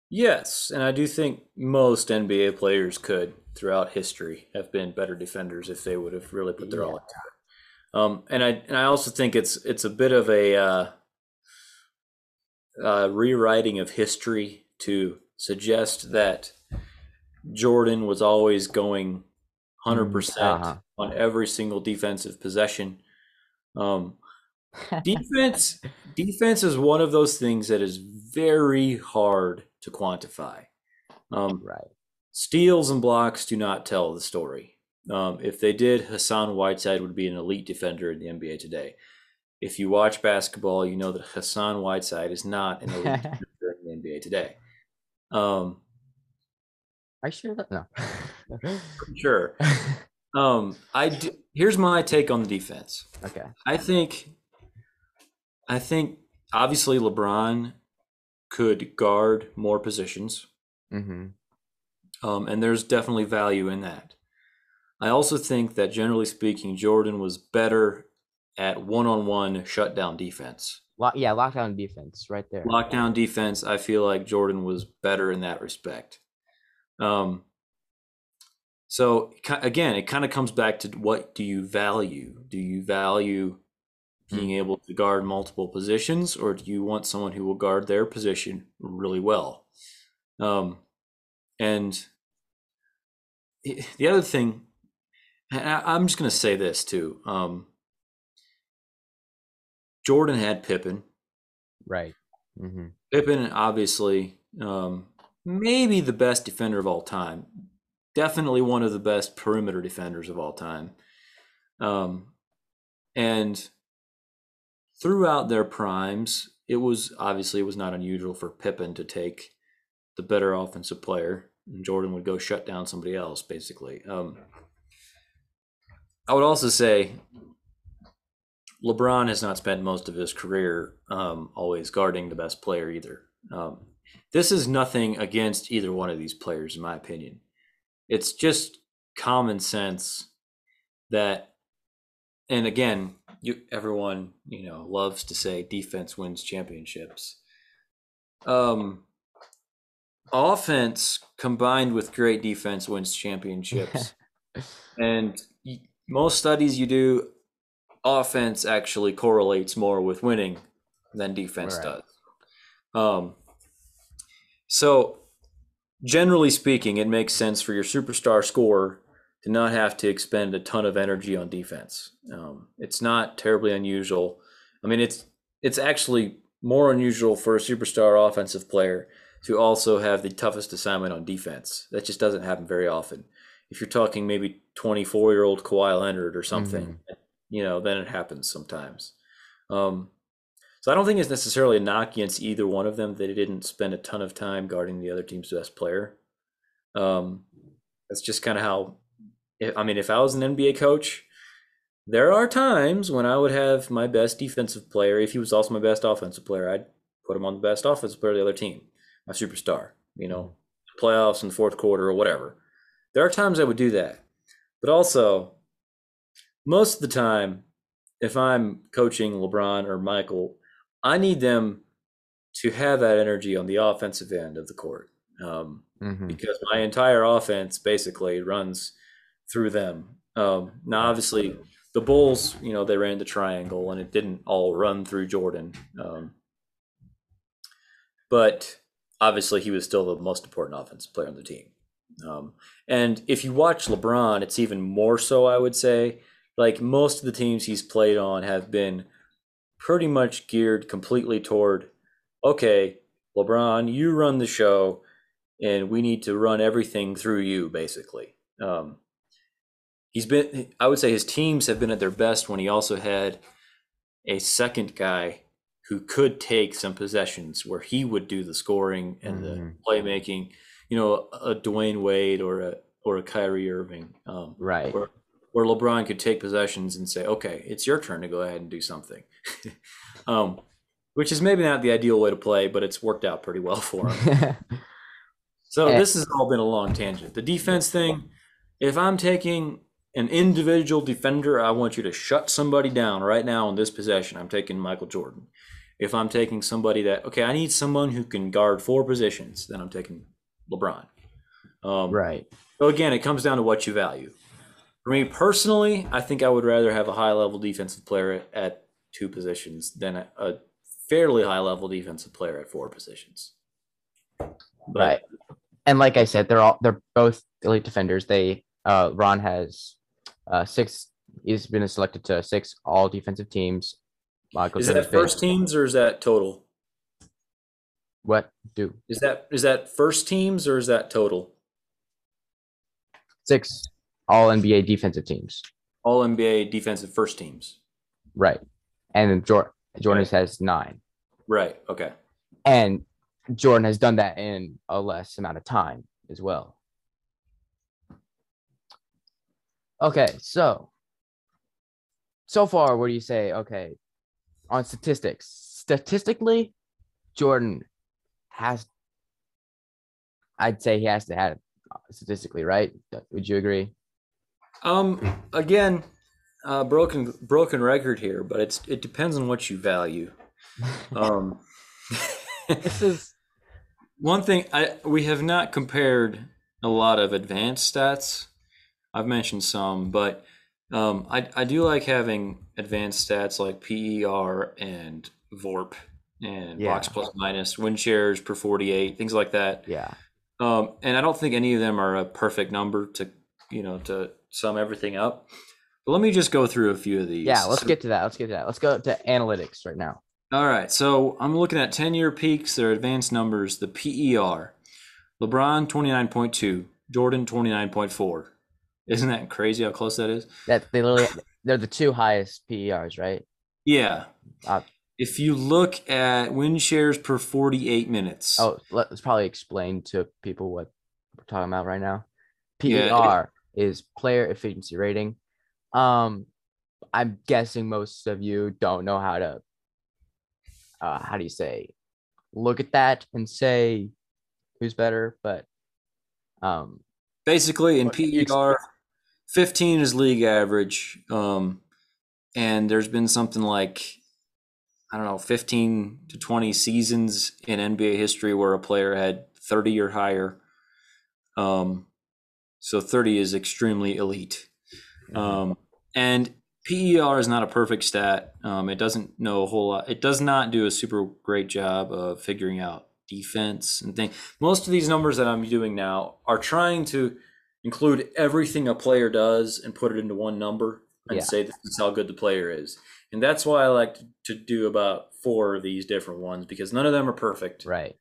Yes, and I do think most NBA players could, throughout history, have been better defenders if they would have really put their all Yeah. into it. Um, and I and I also think it's it's a bit of a uh, uh, rewriting of history to suggest that Jordan was always going hundred percent uh-huh. on every single defensive possession. Um, [laughs] defense defense is one of those things that is very hard to quantify. Um, right. steals and blocks do not tell the story. Um, if they did, Hassan Whiteside would be an elite defender in the NBA today. If you watch basketball, you know that Hassan Whiteside is not an elite [laughs] defender in the NBA today. Um, Are you sure that no? sure. Um, I do, here's my take on the defense. okay. I think, I think obviously LeBron could guard more positions, Mm-hmm. um, and there's definitely value in that. I also think that generally speaking, Jordan was better at one-on-one shutdown defense. Lock, yeah, lockdown defense right there. Lockdown defense, I feel like Jordan was better in that respect. Um, so again, it kind of comes back to what do you value? Do you value being able to guard multiple positions, or do you want someone who will guard their position really well? Um, and the other thing, I'm just going to say this too. Um, Jordan had Pippen. Right. Mm-hmm. Pippen, obviously, um, maybe the best defender of all time. Definitely one of the best perimeter defenders of all time. Um, and throughout their primes, it was obviously it was not unusual for Pippen to take the better offensive player, and Jordan would go shut down somebody else, basically. Um, I would also say LeBron has not spent most of his career um, always guarding the best player either. Um, this is nothing against either one of these players, in my opinion. It's just common sense that, and again, you everyone you know loves to say defense wins championships. Um, offense combined with great defense wins championships, [laughs] and most studies you do offense actually correlates more with winning than defense Right. does. Um, so, generally speaking, it makes sense for your superstar scorer to not have to expend a ton of energy on defense. Um, it's not terribly unusual. I mean, it's it's actually more unusual for a superstar offensive player to also have the toughest assignment on defense. That just doesn't happen very often. If you're talking maybe 24 year old Kawhi Leonard or something, you know, then it happens sometimes. Um, so I don't think it's necessarily a knock against either one of them that they didn't spend a ton of time guarding the other team's best player. Um, that's just kind of how. I mean, if I was an NBA coach, there are times when I would have my best defensive player. If he was also my best offensive player, I'd put him on the best offensive player of the other team, my superstar. You know, playoffs in the fourth quarter or whatever. There are times I would do that, but also most of the time, if I'm coaching LeBron or Michael, I need them to have that energy on the offensive end of the court um, Mhm. because my entire offense basically runs through them. Um, now, obviously, the Bulls, you know, they ran the triangle and it didn't all run through Jordan. Um, but obviously, he was still the most important offensive player on the team. Um, and if you watch LeBron, it's even more so, I would say. Like most of the teams he's played on have been pretty much geared completely toward okay, LeBron, you run the show, and we need to run everything through you, basically. Um, he's been, I would say his teams have been at their best when he also had a second guy who could take some possessions where he would do the scoring and Mhm. the playmaking, you know, a Dwyane Wade or a or a Kyrie Irving, um, Right. where where LeBron could take possessions and say, "Okay, it's your turn to go ahead and do something," [laughs] um, which is maybe not the ideal way to play, but it's worked out pretty well for him. [laughs] So Eh. this has all been a long tangent. The defense thing, if I'm taking an individual defender, I want you to shut somebody down right now in this possession. I'm taking Michael Jordan. If I'm taking somebody that okay, I need someone who can guard four positions, then I'm taking LeBron. Um, right. so again, it comes down to what you value. For me personally, I think I would rather have a high level defensive player at two positions than a, a fairly high level defensive player at four positions. But- Right. And like I said, they're all they're both elite defenders. They uh Ron has uh six he's been selected to six all defensive teams. Michael Is that first teams or is that total? what do Is that is that first teams or is that total? six all NBA defensive teams. All NBA defensive first teams. Right. And Jordan Jordan Okay. has nine. Right. Okay. And Jordan has done that in a less amount of time as well. Okay, so so far, what do you say? Okay, on statistics, statistically, Jordan has, I'd say he has to have statistically, right? Would you agree? Um. Again, uh, broken broken record here, but it's it depends on what you value. Um. [laughs] This is [laughs] One thing I we have not compared a lot of advanced stats. I've mentioned some, but um, I I do like having advanced stats like PER and VORP and Yeah. box plus minus, win shares per forty eight, things like that. yeah, Um, and I don't think any of them are a perfect number to you know to sum everything up. But let me just go through a few of these. yeah. Let's So- get to that. Let's get to that. Let's go to analytics right now. all right, so I'm looking at 10 year peaks, their advanced numbers, the PER. LeBron 29.2, Jordan 29.4. Isn't that crazy how close that is? That they literally they're the two highest PERs, right? Yeah. Uh, if you look at win shares per 48 minutes, Oh, let's probably explain to people what we're talking about right now. PER Yeah, it- is player efficiency rating. Um, I'm guessing most of you don't know how to, uh, how do you say, look at that and say who's better, but um, basically in PER, 15 is league average. Um, and there's been something like, I don't know, 15 to 20 seasons in NBA history where a player had 30 or higher. Um, so 30 is extremely elite. Um, and PER is not a perfect stat. Um, it doesn't know a whole lot. It does not do a super great job of figuring out defense and things. Most of these numbers that I'm doing now are trying to include everything a player does and put it into one number and Yeah. say this is how good the player is. And that's why I like to, do about four of these different ones because none of them are perfect. right,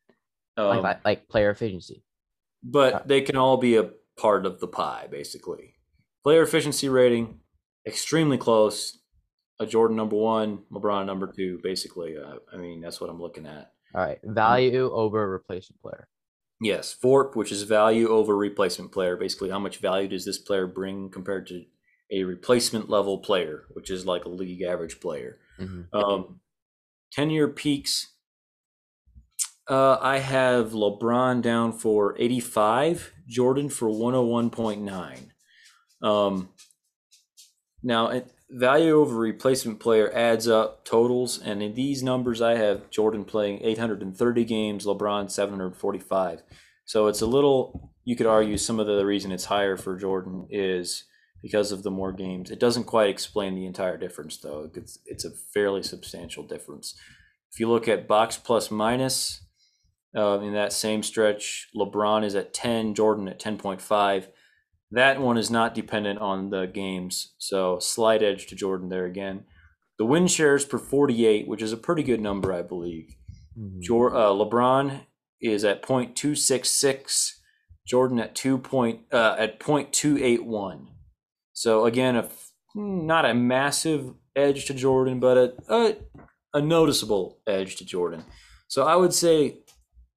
Um, like, like like player efficiency. but they can all be a part of the pie, basically. Player efficiency rating, extremely close. a Jordan number one, LeBron number two, basically. Uh, I mean, that's what I'm looking at. All right, value over replacement player. Yes, VORP, which is value over replacement player. Basically, how much value does this player bring compared to a replacement level player, which is like a league average player. Mm-hmm. Um, 10 year peaks. Uh, I have LeBron down for 85, Jordan for 101.9. Um, now, it, value over replacement player adds up totals, and in these numbers, I have Jordan playing 830 games, LeBron 745. So it's a little, you could argue some of the reason it's higher for Jordan is because of the more games. It doesn't quite explain the entire difference, though. It's, it's a fairly substantial difference. If you look at box plus minus, uh, in that same stretch, LeBron is at 10, Jordan at 10.5. That one is not dependent on the games, so slight edge to Jordan there again. The win shares per 48, which is a pretty good number, I believe. Mhm. Jor- uh, LeBron is at 0.266, Jordan at two point uh, at 0.281. So again, a f- not a massive edge to Jordan, but a, a a noticeable edge to Jordan. So I would say,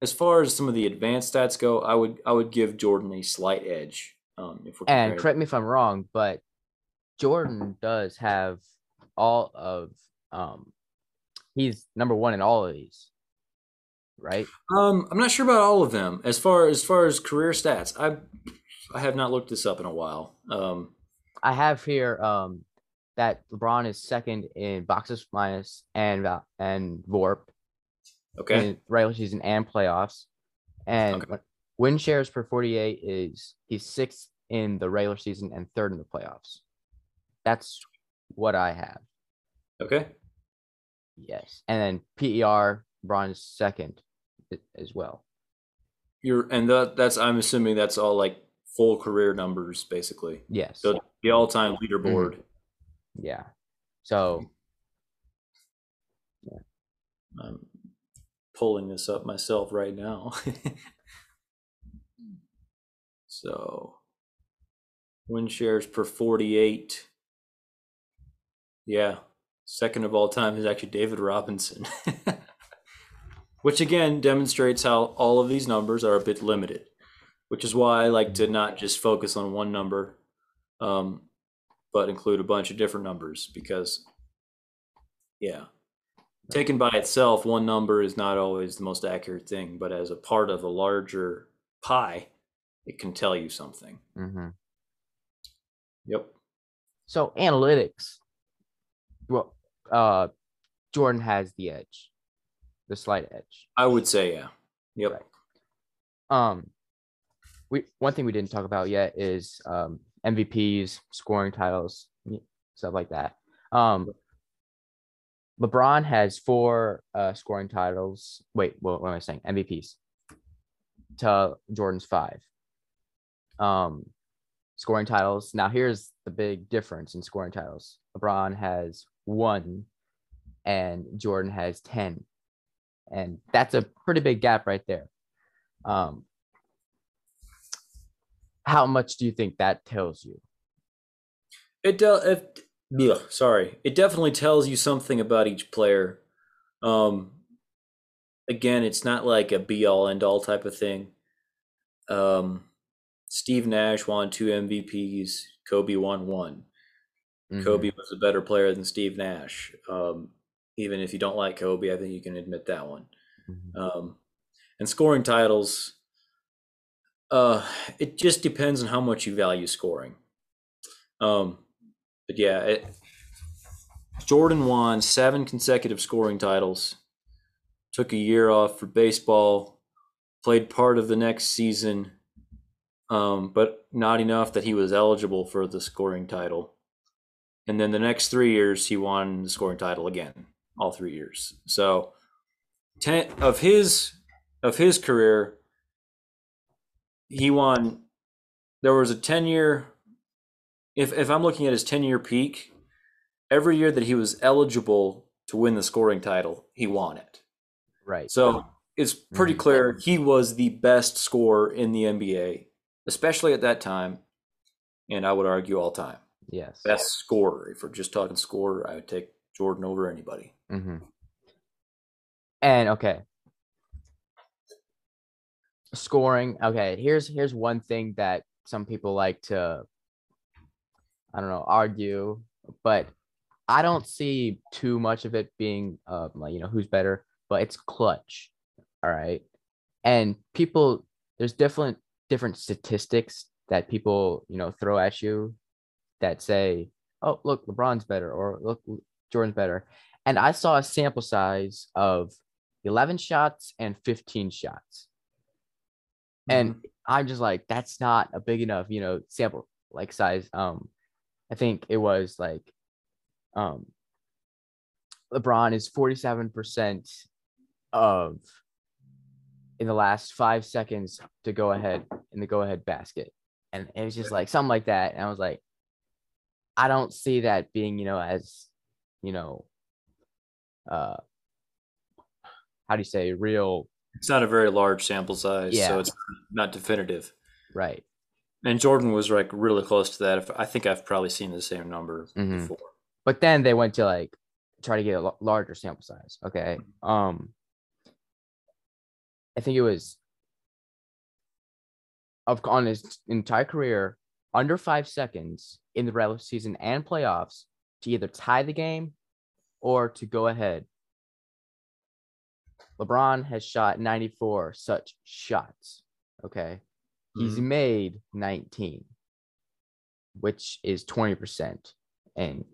as far as some of the advanced stats go, I would I would give Jordan a slight edge. Um, if we're And correct me if I'm wrong, but Jordan does have all of um he's number one in all of these. Right? Um, I'm not sure about all of them. As far as far as career stats, I I have not looked this up in a while. Um, I have here um that LeBron is second in boxes minus and val- and VORP okay, in regular season and playoffs. And Okay. win shares per 48 is he's sixth in the regular season and third in the playoffs. That's what I have. okay, Yes. And then PER, is second as well. you're and that that's I'm assuming that's all like full career numbers basically. Yes. So the all time leaderboard. Mm-hmm. Yeah. So I'm pulling this up myself right now. [laughs] so, win shares per 48. Yeah, second of all time is actually David Robinson. [laughs] which again demonstrates how all of these numbers are a bit limited, which is why I like to not just focus on one number, um, but include a bunch of different numbers because, yeah, taken by itself, one number is not always the most accurate thing, but as a part of a larger pie, it can tell you something. mhm. Yep. so analytics. Well, uh, Jordan has the edge, the slight edge. I would say, yeah. Yep. Right. Um, we one thing we didn't talk about yet is um MVPs, scoring titles, stuff like that. Um, LeBron has four uh scoring titles. Wait, what, what am I saying? MVPs. To Jordan's five. Um, scoring titles. Now here's the big difference in scoring titles. LeBron has one, and Jordan has ten, and that's a pretty big gap right there. Um, how much do you think that tells you? It does. It, yeah, sorry. It definitely tells you something about each player. Um, again, it's not like a be all end all type of thing. Um, Steve Nash won two MVPs. Kobe won one. Mhm. Kobe was a better player than Steve Nash. Um, even if you don't like Kobe, I think you can admit that one. Mhm. Um, and scoring titles, uh, it just depends on how much you value scoring. Um, but yeah, it, Jordan won seven consecutive scoring titles, took a year off for baseball, played part of the next season, um, but not enough that he was eligible for the scoring title. And then the next three years, he won the scoring title again, all three years. So, ten of his of his career, he won. There was a ten year. If if I'm looking at his ten year peak, every year that he was eligible to win the scoring title, he won it. Right. So it's pretty Mhm. clear he was the best scorer in the NBA, especially at that time, and I would argue all time. Yes. Best scorer. If we're just talking scorer, I would take Jordan over anybody. Mm-hmm. And okay, scoring. Okay, here's here's one thing that some people like to, I don't know, argue, but I don't see too much of it being, uh, like you know, who's better, but it's clutch. All right, and people, there's different different statistics that people you know throw at you that say, oh look, LeBron's better, or look, Jordan's better, and I saw a sample size of 11 shots and 15 shots. And Mhm. I'm just like, that's not a big enough, you know, sample like size. Um, I think it was like um LeBron is 47% of in the last five seconds to go ahead in the go ahead basket. And it was just like something like that. And I was like, I don't see that being, you know, as, you know, uh how do you say real It's not a very large sample size, Yeah. so it's not definitive. right. And Jordan was like really close to that. I think I've probably seen the same number Mhm. before. but then they went to like try to get a larger sample size okay um i think it was of on his entire career under five seconds in the regular season and playoffs to either tie the game or to go ahead lebron has shot 94 such shots okay he's Mhm. made 19 which is 20% and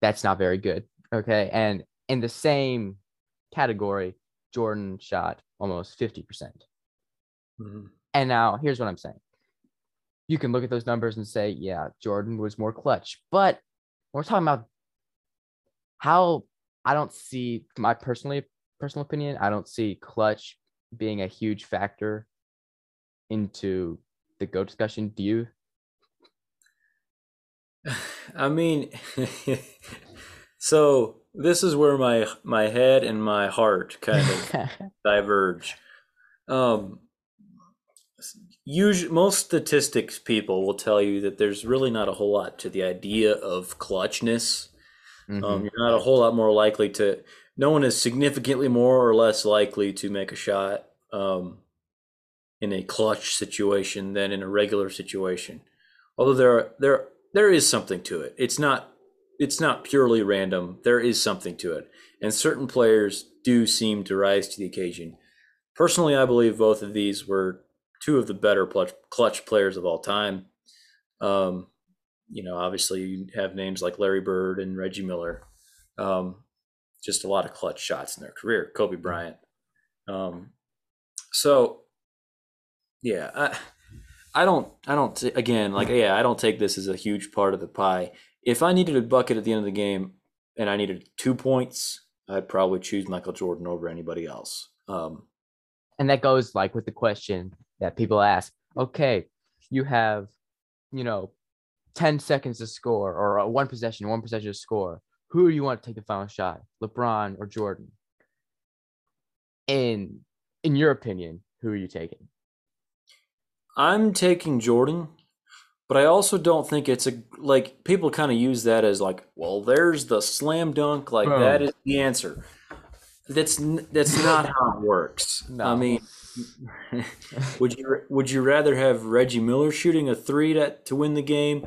that's not very good okay and in the same category jordan shot almost 50% Mhm. And now here's what i'm saying. You can look at those numbers and say yeah jordan was more clutch but we're talking about how i don't see my personally personal opinion i don't see clutch being a huge factor into the go discussion. Do you? [sighs] I mean, [laughs] so this is where my my head and my heart kind of [laughs] diverge. Um, usually, most statistics people will tell you that there's really not a whole lot to the idea of clutchness. Mhm. Um, you're not a whole lot more likely to. No one is significantly more or less likely to make a shot um, in a clutch situation than in a regular situation. Although there are, there there is something to it. It's not it's not purely random. There is something to it, and certain players do seem to rise to the occasion. Personally, I believe both of these were two of the better clutch, clutch players of all time. Um, you know, obviously you have names like Larry Bird and Reggie Miller. Um, just a lot of clutch shots in their career. Kobe Bryant. Um, so, yeah, I, I don't, I don't. Again, like, yeah, I don't take this as a huge part of the pie. If I needed a bucket at the end of the game and I needed two points, I'd probably choose Michael Jordan over anybody else. Um, and that goes like with the question that people ask okay you have you know 10 seconds to score or uh, one possession one possession to score. Who do you want to take the final shot lebron or jordan? In in your opinion who are you taking? I'm taking Jordan, but I also don't think it's a like people kind of use that as like, well, there's the slam dunk, like that is the answer. That's that's not how it works. [laughs] I mean, [laughs] would you would you rather have Reggie Miller shooting a three to to win the game,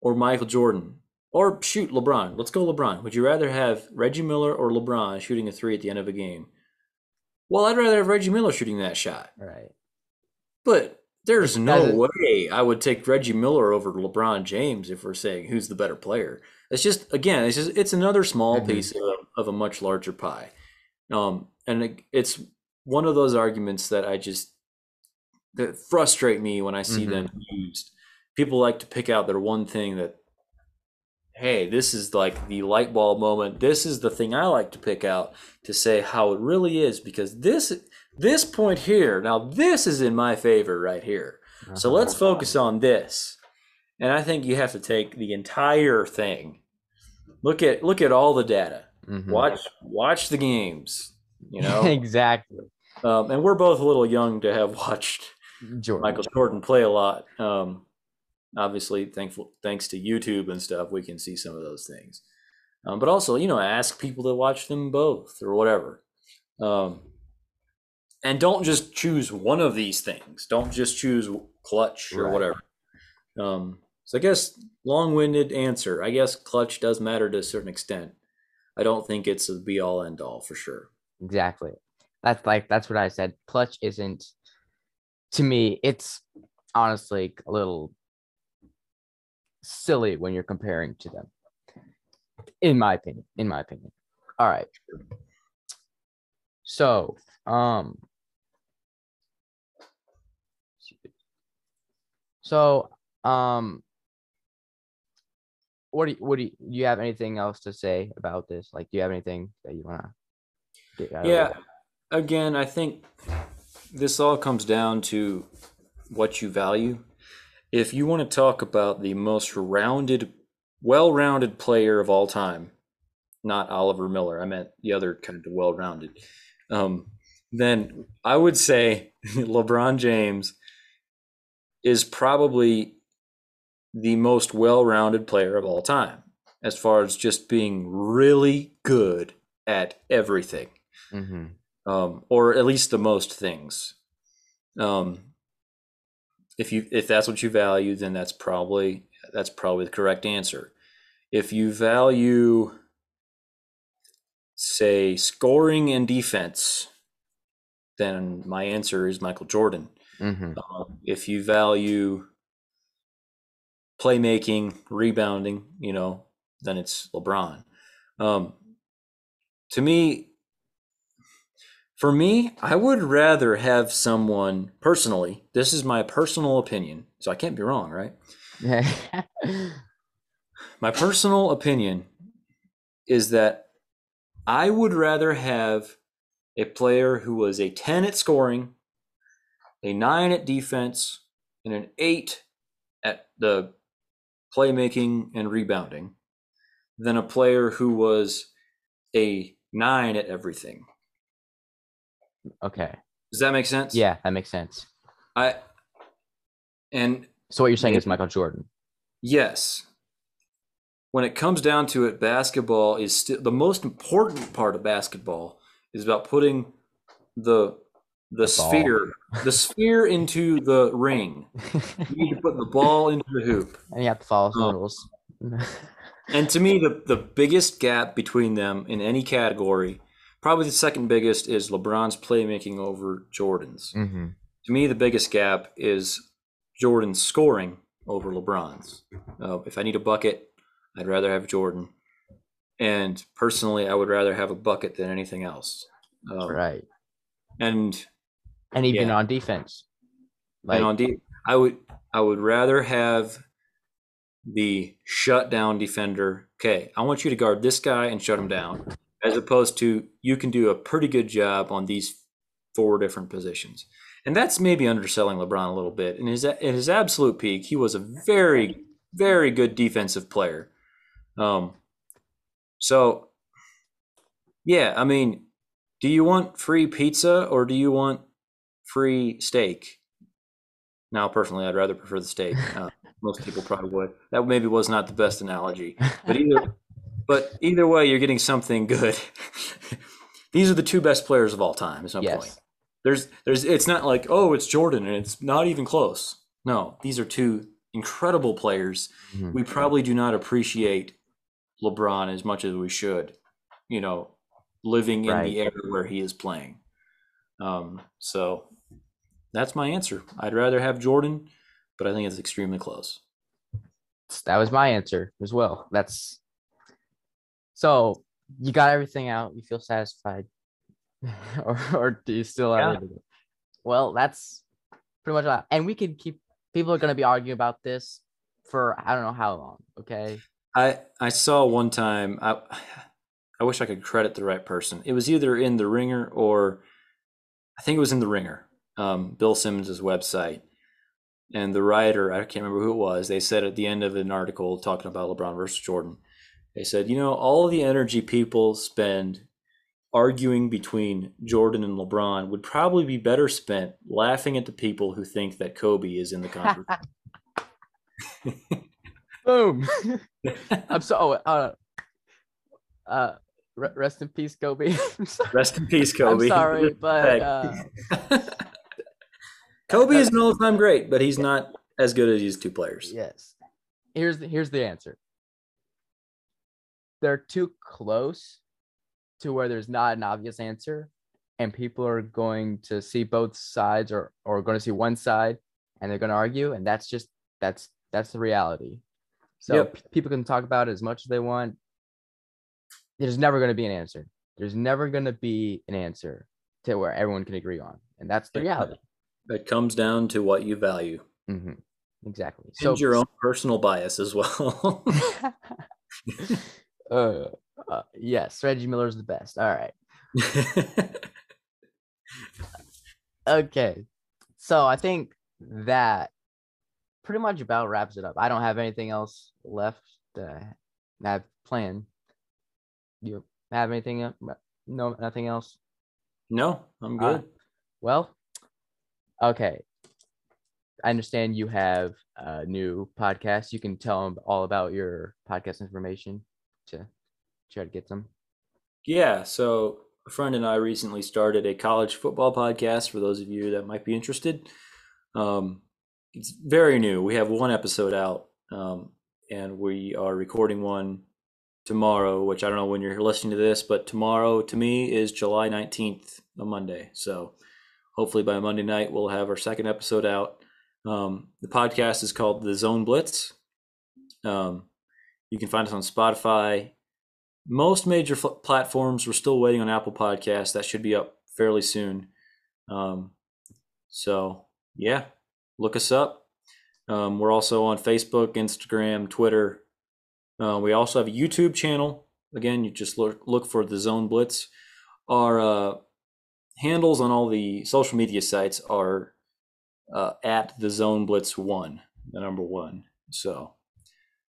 or Michael Jordan, or shoot LeBron? Let's go LeBron. Would you rather have Reggie Miller or LeBron shooting a three at the end of a game? Well, I'd rather have Reggie Miller shooting that shot. right But there's no way I would take Reggie Miller over LeBron James if we're saying who's the better player. It's just again, it's just it's another small Mhm. piece of, of a much larger pie. Um, and it, it's one of those arguments that I just that frustrate me when I see Mhm. them used. People like to pick out their one thing that hey, this is like the light bulb moment. This is the thing I like to pick out to say how it really is because this this point here, now this is in my favor right here. So Uh-huh. let's focus on this. And I think you have to take the entire thing. Look at look at all the data. Mhm. Watch watch the games. You [laughs] know, exactly um, and we're both a little young to have [laughs] watched jordan Michael Jordan play a lot. Um, obviously, thankful thanks to YouTube and stuff, we can see some of those things. Um, but also, you know, ask people to watch them both or whatever. Um, and don't just choose one of these things. Don't just choose clutch or Right. whatever. Um, so I guess long-winded answer. I guess clutch does matter to a certain extent. I don't think it's a be-all end-all for sure. Exactly. That's like that's what I said. Clutch isn't to me, it's honestly a little silly when you're comparing to them. In my opinion. In my opinion. All right. So, um so um what do you, what do you, do you have anything else to say about this? Like do you have anything that you want to Yeah. Again, I think this all comes down to what you value. If you want to talk about the most rounded, well rounded player of all time, not Oliver Miller, I meant the other kind of well rounded, um, then I would say [laughs] LeBron James is probably the most well rounded player of all time as far as just being really good at everything Mm-hmm. Um, or at least the most things. Um, if you if that's what you value, then that's probably that's probably the correct answer. If you value, say, scoring and defense, then my answer is Michael Jordan. Mm-hmm. Um, if you value playmaking, rebounding, you know, then it's LeBron. Um, to me, for me, I would rather have someone personally. This is my personal opinion, so I can't be wrong, right? [laughs] My personal opinion is that I would rather have a player who was a 10 at scoring, a 9 at defense, and an 8 at the playmaking and rebounding than a player who was a 9 at everything. Okay. Does that make sense? Yeah, that makes sense. I and So what you're saying is Michael Jordan. Yes. When it comes down to it, basketball is still the most important part of basketball is about putting the the, The sphere the sphere into the ring. [laughs] You need to put the ball into the hoop. and you have to follow some Oh. rules. [laughs] And to me, the, the biggest gap between them in any category, probably the second biggest, is LeBron's playmaking over Jordan's. mm-hmm. To me, the biggest gap is Jordan's scoring over LeBron's. Uh, if I need a bucket, I'd rather have Jordan. And personally, I would rather have a bucket than anything else. Um, Right. And And even yeah. on defense. Like and on D, I would I would rather have the shutdown defender. Okay, I want you to guard this guy and shut him down, as opposed to you can do a pretty good job on these four different positions. And that's maybe underselling LeBron a little bit. In his at his absolute peak, he was a very very good defensive player. Um, so yeah, I mean, do you want free pizza or do you want free steak? Now, personally, I'd rather prefer the steak. Uh, most people probably would. That maybe was not the best analogy, but either, but either way, you're getting something good. [laughs] These are the two best players of all time. Is my yes. point. There's, there's. It's not like oh, it's Jordan, and it's not even close. No, these are two incredible players. Mhm. We probably do not appreciate LeBron as much as we should. You know, living in Right. the era where he is playing. Um, so that's my answer. I'd rather have Jordan, but I think it's extremely close. That was my answer as well. That's so you got everything out. You feel satisfied, [laughs] or or do you still have Yeah. Well, that's pretty much. that. And we can keep. People are gonna be arguing about this for I don't know how long. Okay. I I saw one time. I [sighs] I wish I could credit the right person. It was either in the Ringer or I think it was in the Ringer. Um, Bill Simmons' website, and the writer I can't remember who it was. They said at the end of an article talking about LeBron versus Jordan, they said, you know, all the energy people spend arguing between Jordan and LeBron would probably be better spent laughing at the people who think that Kobe is in the conversation. [laughs] Boom. [laughs] I'm so. Oh, uh, uh, rest in peace, Kobe. [laughs] Rest in peace, Kobe. I'm sorry, but uh, Kobe is an all-time great, but he's not as good as these two players. yes. Here's the, here's the answer. They're too close to where there's not an obvious answer, and people are going to see both sides, or or going to see one side, and they're going to argue, and that's just that's that's the reality. So Yep. people can talk about it as much as they want. There's never going to be an answer. There's never going to be an answer to where everyone can agree on, and that's the reality. It comes down to what you value hmm Exactly. and your own personal bias as well. [laughs] [laughs] [laughs] uh, uh, yes, Reggie Miller is the best. All right. [laughs] Okay. So I think that pretty much about wraps it up. I don't have anything else left to have planned. You have anything? No, nothing else. no, I'm good. right. Well, okay. I understand you have a new podcast. You can tell them all about your podcast information to try to get them. Yeah, so a friend and I recently started a college football podcast for those of you that might be interested. Um, it's very new. We have one episode out, um, and we are recording one tomorrow, which I don't know when you're listening to this, but tomorrow to me is July 19th, a Monday. So hopefully by Monday night, we'll have our second episode out. Um, the podcast is called The Zone Blitz. Um, you can find us on Spotify, most major platforms. We're still waiting on Apple Podcasts. That should be up fairly soon. Um, so yeah, look us up. Um, we're also on Facebook, Instagram, Twitter. Uh, we also have a YouTube channel. Again, you just look look for the Zone Blitz. Our uh, handles on all the social media sites are uh, at the Zone Blitz One, the number one. So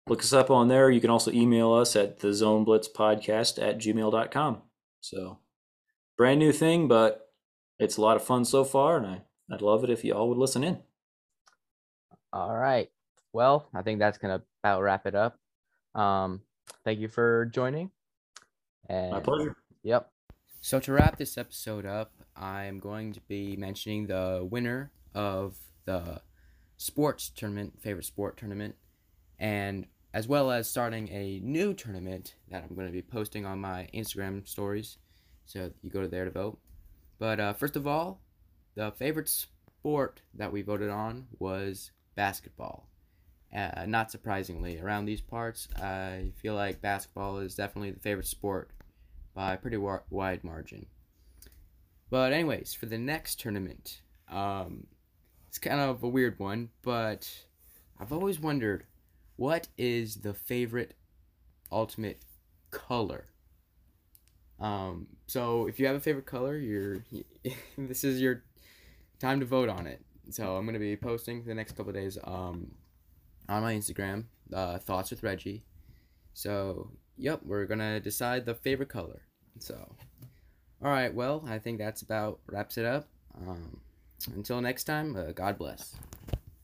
look us up on there. You can also email us at the Zone Blitz Podcast at gmail.com. So brand new thing, but it's a lot of fun so far, and I, I'd love it if you all would listen in. All right. Well, I think that's gonna about wrap it up. Um, thank you for joining. And My pleasure. Yep. So to wrap this episode up, I'm going to be mentioning the winner of the sports tournament, favorite sport tournament, and as well as starting a new tournament that I'm going to be posting on my Instagram stories. So you go to there to vote. But uh, first of all, the favorite sport that we voted on was basketball. Uh, not surprisingly, around these parts, I feel like basketball is definitely the favorite sport by a pretty wa- wide margin. But anyways, for the next tournament, um, it's kind of a weird one, but I've always wondered what is the favorite ultimate color. Um, so if you have a favorite color, you're [laughs] this is your time to vote on it. So I'm gonna be posting the next couple days um, on my Instagram, uh, thoughts with Reggie. So yep, we're gonna decide the favorite color. So, all right, well, I think that's about wraps it up. Um, until next time, uh, God bless.